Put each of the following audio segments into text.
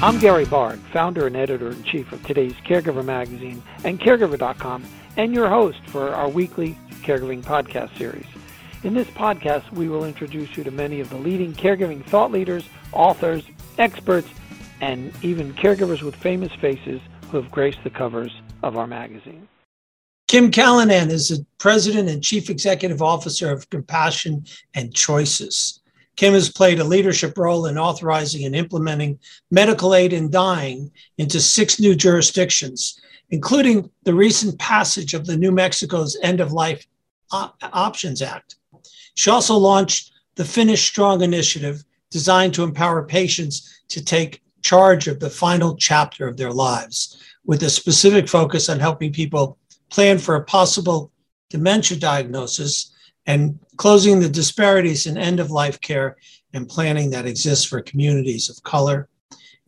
I'm Gary Barg, founder and editor in chief of today's Caregiver magazine and Caregiver.com, and your host for our weekly caregiving podcast series. In this podcast, we will introduce you to many of the leading caregiving thought leaders, authors, experts, and even caregivers with famous faces who have graced the covers of our magazine. Kim Callinan is the president and chief executive officer of Compassion and Choices. Kim has played a leadership role in authorizing and implementing medical aid in dying into six new jurisdictions, including the recent passage of the New Mexico's End of Life Op- Options Act. She also launched the Finish Strong initiative designed to empower patients to take charge of the final chapter of their lives, with a specific focus on helping people plan for a possible dementia diagnosis and closing the disparities in end of life care and planning that exists for communities of color.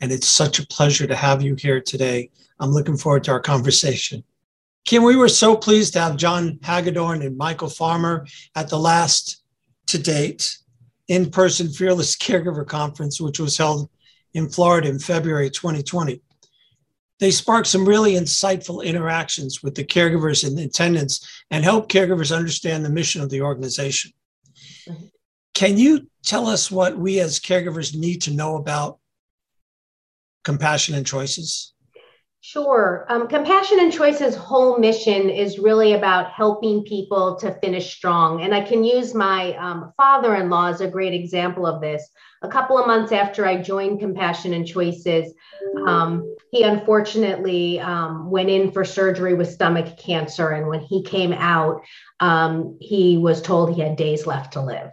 And it's such a pleasure to have you here today. I'm looking forward to our conversation. Kim, we were so pleased to have John Hagedorn and Michael Farmer at the last to date in person Fearless Caregiver Conference, which was held in Florida in February 2020 they spark some really insightful interactions with the caregivers and attendants and help caregivers understand the mission of the organization. Can you tell us what we as caregivers need to know about compassion and choices? Sure. Um, Compassion and Choices' whole mission is really about helping people to finish strong. And I can use my um, father in law as a great example of this. A couple of months after I joined Compassion and Choices, um, he unfortunately um, went in for surgery with stomach cancer. And when he came out, um, he was told he had days left to live.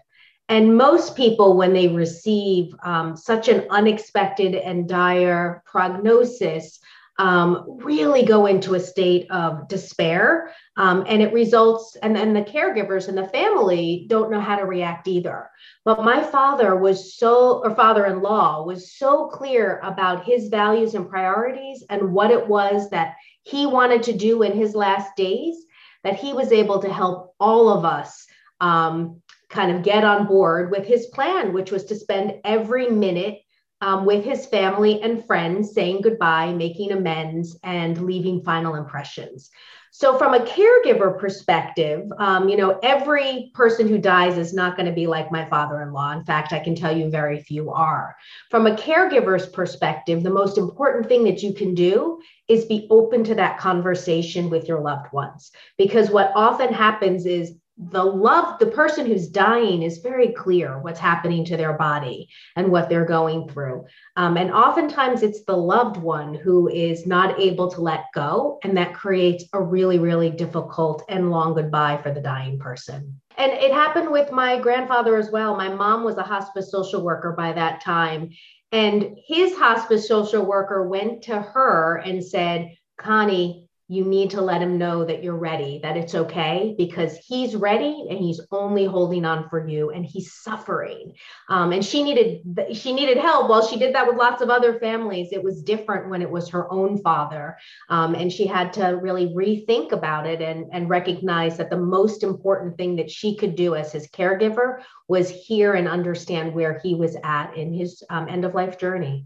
And most people, when they receive um, such an unexpected and dire prognosis, um, really go into a state of despair. Um, and it results, and then the caregivers and the family don't know how to react either. But my father was so, or father in law was so clear about his values and priorities and what it was that he wanted to do in his last days that he was able to help all of us um, kind of get on board with his plan, which was to spend every minute um, with his family and friends, saying goodbye, making amends, and leaving final impressions. So, from a caregiver perspective, um, you know, every person who dies is not going to be like my father in law. In fact, I can tell you very few are. From a caregiver's perspective, the most important thing that you can do is be open to that conversation with your loved ones. Because what often happens is the love the person who's dying is very clear what's happening to their body and what they're going through. Um, and oftentimes it's the loved one who is not able to let go and that creates a really really difficult and long goodbye for the dying person. And it happened with my grandfather as well. My mom was a hospice social worker by that time and his hospice social worker went to her and said connie you need to let him know that you're ready, that it's okay, because he's ready and he's only holding on for you and he's suffering. Um, and she needed she needed help. While she did that with lots of other families, it was different when it was her own father, um, and she had to really rethink about it and and recognize that the most important thing that she could do as his caregiver was hear and understand where he was at in his um, end of life journey.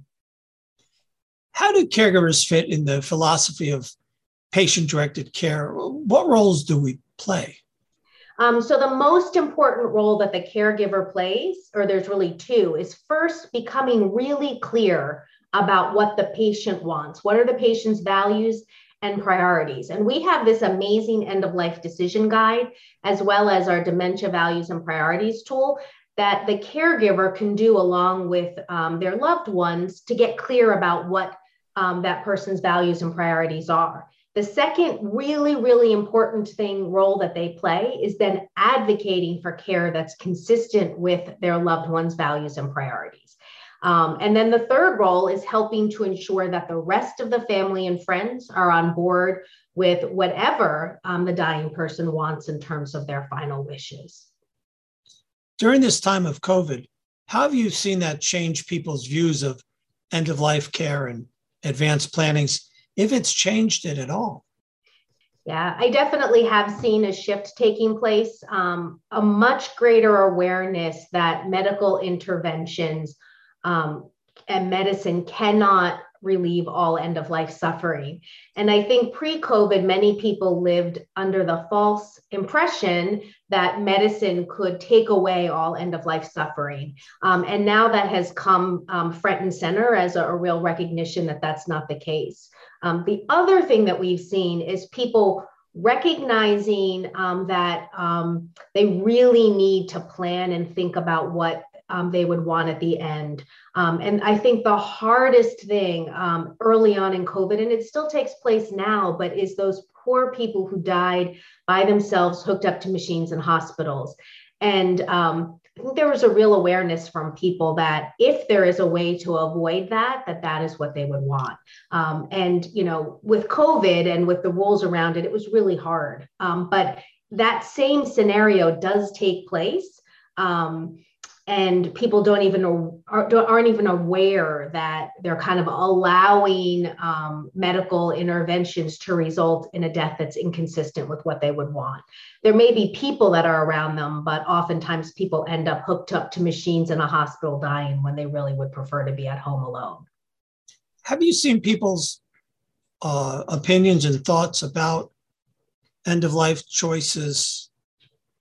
How do caregivers fit in the philosophy of patient directed care, what roles do we play? Um, so, the most important role that the caregiver plays, or there's really two, is first becoming really clear about what the patient wants. What are the patient's values and priorities? And we have this amazing end of life decision guide, as well as our dementia values and priorities tool that the caregiver can do along with um, their loved ones to get clear about what um, that person's values and priorities are. The second really, really important thing role that they play is then advocating for care that's consistent with their loved one's values and priorities. Um, and then the third role is helping to ensure that the rest of the family and friends are on board with whatever um, the dying person wants in terms of their final wishes. During this time of COVID, how have you seen that change people's views of end of life care and advanced plannings if it's changed it at all. Yeah, I definitely have seen a shift taking place, um, a much greater awareness that medical interventions um, and medicine cannot relieve all end of life suffering. And I think pre COVID, many people lived under the false impression that medicine could take away all end of life suffering. Um, and now that has come um, front and center as a, a, real recognition that that's not the case. Um, the other thing that we've seen is people recognizing um, that um, they really need to plan and think about what um, they would want at the end. Um, and I think the hardest thing um, early on in COVID, and it still takes place now, but is those poor people who died by themselves hooked up to machines in hospitals. And um, I think there was a real awareness from people that if there is a way to avoid that, that that is what they would want. Um, and you know, with COVID and with the rules around it, it was really hard. Um, but that same scenario does take place. Um, and people don't even aren't even aware that they're kind of allowing um, medical interventions to result in a death that's inconsistent with what they would want. There may be people that are around them but oftentimes people end up hooked up to machines in a hospital dying when they really would prefer to be at home alone. Have you seen people's uh, opinions and thoughts about end of life choices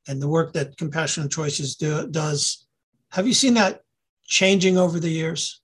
and the work that compassionate choices do, does have you seen that changing over the years?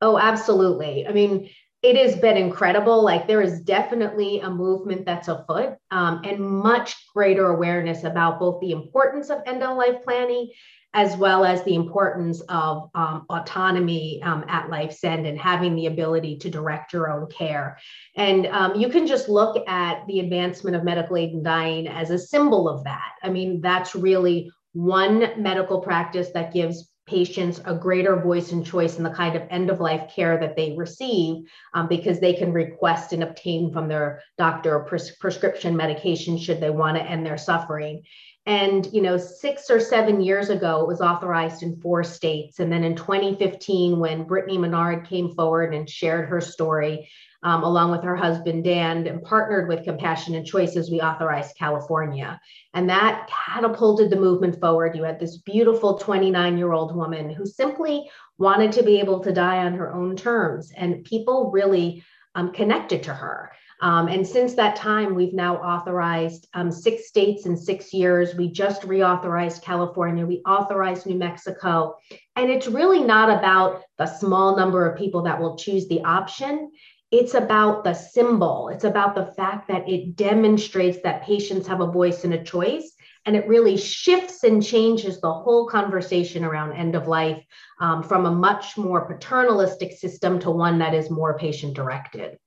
Oh, absolutely. I mean, it has been incredible. Like there is definitely a movement that's afoot um, and much greater awareness about both the importance of end of life planning as well as the importance of um, autonomy um, at life's end and having the ability to direct your own care. And um, you can just look at the advancement of medical aid in dying as a symbol of that. I mean, that's really one medical practice that gives patients a greater voice and choice in the kind of end of life care that they receive um, because they can request and obtain from their doctor pres- prescription medication should they want to end their suffering and you know six or seven years ago it was authorized in four states and then in 2015 when brittany Maynard came forward and shared her story um, along with her husband Dan, and partnered with Compassionate Choices, we authorized California. And that catapulted the movement forward. You had this beautiful 29 year old woman who simply wanted to be able to die on her own terms. And people really um, connected to her. Um, and since that time, we've now authorized um, six states in six years. We just reauthorized California, we authorized New Mexico. And it's really not about the small number of people that will choose the option it's about the symbol. It's about the fact that it demonstrates that patients have a voice and a choice. And it really shifts and changes the whole conversation around end of life um, from a much more paternalistic system to one that is more patient directed.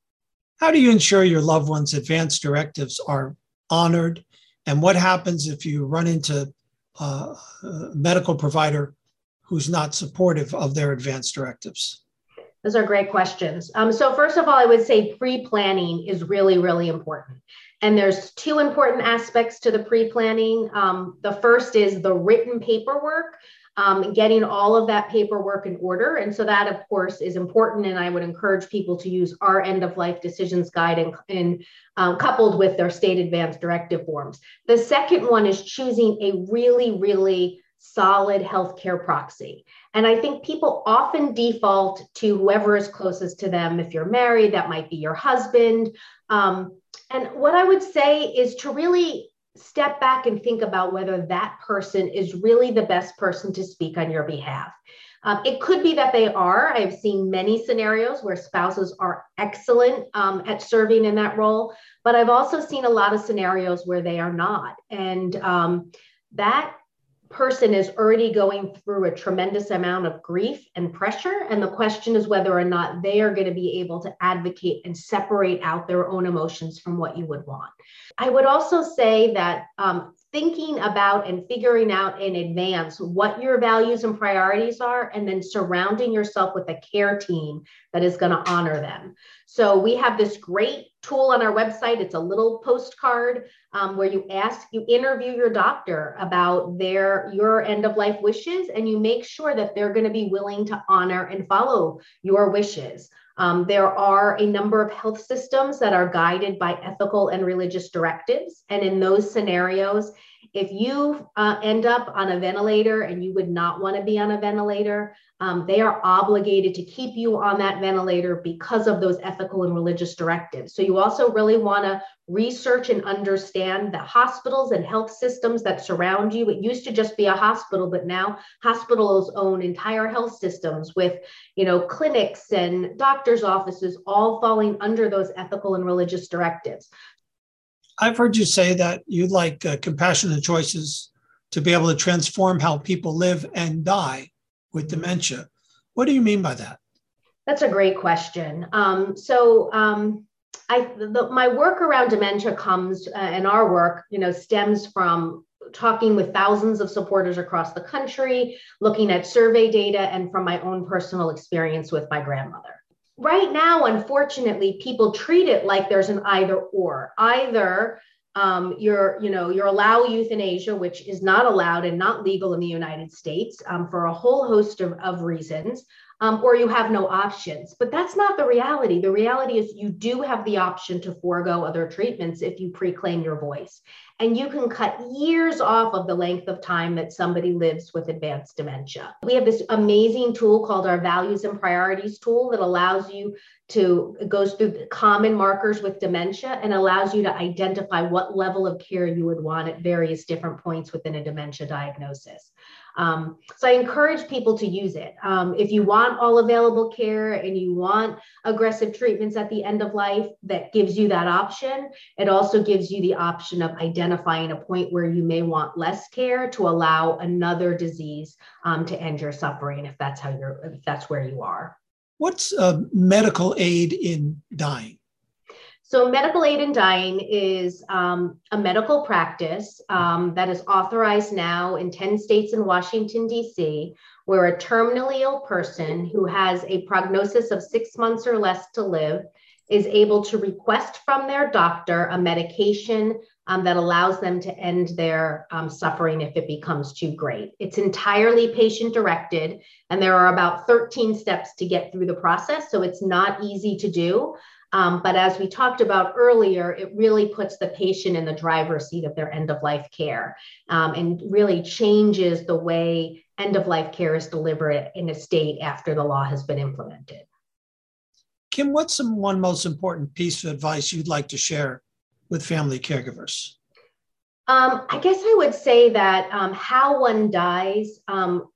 How do you ensure your loved one's advance directives are honored? And what happens if you run into a medical provider who's not supportive of their advance directives? Those are great questions. Um, so first of all, I would say pre-planning is really, really important. And there's two important aspects to the pre-planning. Um, the first is the written paperwork, um, getting all of that paperwork in order. And so that, of course, is important. And I would encourage people to use our end of life decisions guide and, and um, coupled with their state advance directive forms. The second one is choosing a really, really solid healthcare proxy. And I think people often default to whoever is closest to them. If you're married, that might be your husband. Um, and what I would say is to really step back and think about whether that person is really the best person to speak on your behalf. Um, it could be that they are. I've seen many scenarios where spouses are excellent um, at serving in that role, but I've also seen a lot of scenarios where they are not. And um, that person is already going through a tremendous amount of grief and pressure. And the question is whether or not they are going to be able to advocate and separate out their own emotions from what you would want. I would also say that um, thinking about and figuring out in advance what your values and priorities are, and then surrounding yourself with a care team that is going to honor them. So we have this great tool on our website. It's a little postcard um, where you ask, you interview your doctor about their your end of life wishes, and you make sure that they're going to be willing to honor and follow your wishes. Um, there are a number of health systems that are guided by ethical and religious directives. And in those scenarios, if you uh, end up on a ventilator and you would not want to be on a ventilator, um, they are obligated to keep you on that ventilator because of those ethical and religious directives. So you also really want to research and understand the hospitals and health systems that surround you. It used to just be a hospital, but now hospitals own entire health systems with, you know, clinics and doctors' offices all falling under those ethical and religious directives. I've heard you say that you'd like uh, compassionate choices to be able to transform how people live and die with dementia. What do you mean by that? That's a great question. Um, so, um, I the, my work around dementia comes uh, and our work, you know, stems from talking with thousands of supporters across the country, looking at survey data, and from my own personal experience with my grandmother. Right now, unfortunately, people treat it like there's an either or. Either um, you're, you know, you're allow euthanasia, which is not allowed and not legal in the United States um, for a whole host of, of reasons um, or you have no options. But that's not the reality. The reality is you do have the option to forego other treatments if you preclaim your voice. And you can cut years off of the length of time that somebody lives with advanced dementia. We have this amazing tool called our values and priorities tool that allows you to, goes through common markers with dementia and allows you to identify what level of care you would want at various different points within a dementia diagnosis. Um, so I encourage people to use it. Um, if you want all available care and you want aggressive treatments at the end of life, that gives you that option. It also gives you the option of identifying a point where you may want less care to allow another disease um, to end your suffering if that's how you're if that's where you are. What's a medical aid in dying? So, medical aid in dying is um, a medical practice um, that is authorized now in 10 states and Washington, D.C., where a terminally ill person who has a prognosis of six months or less to live is able to request from their doctor a medication um, that allows them to end their um, suffering if it becomes too great. It's entirely patient directed, and there are about 13 steps to get through the process. So it's not easy to do. Um, but as we talked about earlier, it really puts the patient in the driver's seat of their end of life care um, and really changes the way end of life care is delivered in a state after the law has been implemented. Kim, what's some one most important piece of advice you'd like to share with family caregivers? Um, I guess I would say that um, how one dies um,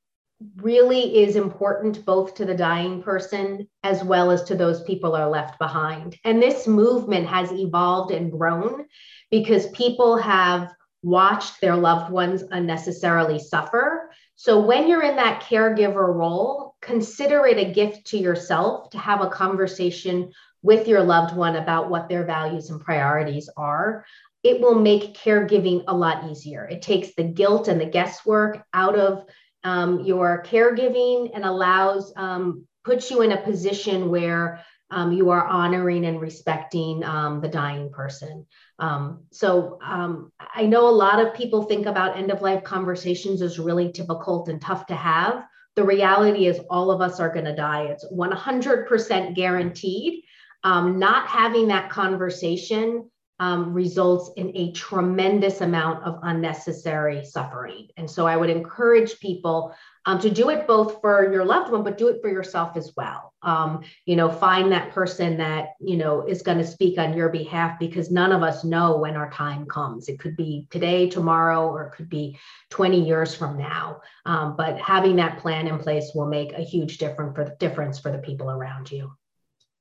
really is important both to the dying person as well as to those people are left behind. And this movement has evolved and grown because people have watched their loved ones unnecessarily suffer. So when you're in that caregiver role, consider it a gift to yourself to have a conversation with your loved one about what their values and priorities are. It will make caregiving a lot easier. It takes the guilt and the guesswork out of um, your caregiving and allows um, puts you in a position where um, you are honoring and respecting um, the dying person. Um, so um, I know a lot of people think about end of life conversations as really difficult and tough to have. The reality is, all of us are going to die. It's 100% guaranteed. not having that conversation um, results in a tremendous amount of unnecessary suffering. And so I would encourage people um, to do it both for your loved one, but do it for yourself as well. Um, you know, find that person that, you know, is going to speak on your behalf because none of us know when our time comes. It could be today, tomorrow, or it could be 20 years from now. Um, but having that plan in place will make a huge difference for, difference for the people around you.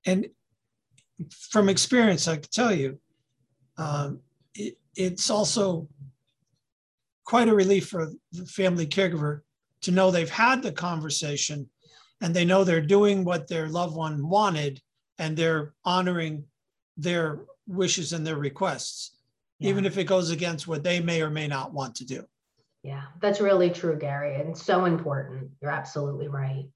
And from experience, I can tell you, um, it, it's also quite a relief for the family caregiver to know they've had the conversation and they know they're doing what their loved one wanted and they're honoring their wishes and their requests, yeah. even if it goes against what they may or may not want to do. Yeah, that's really true, Gary, and so important. You're absolutely right.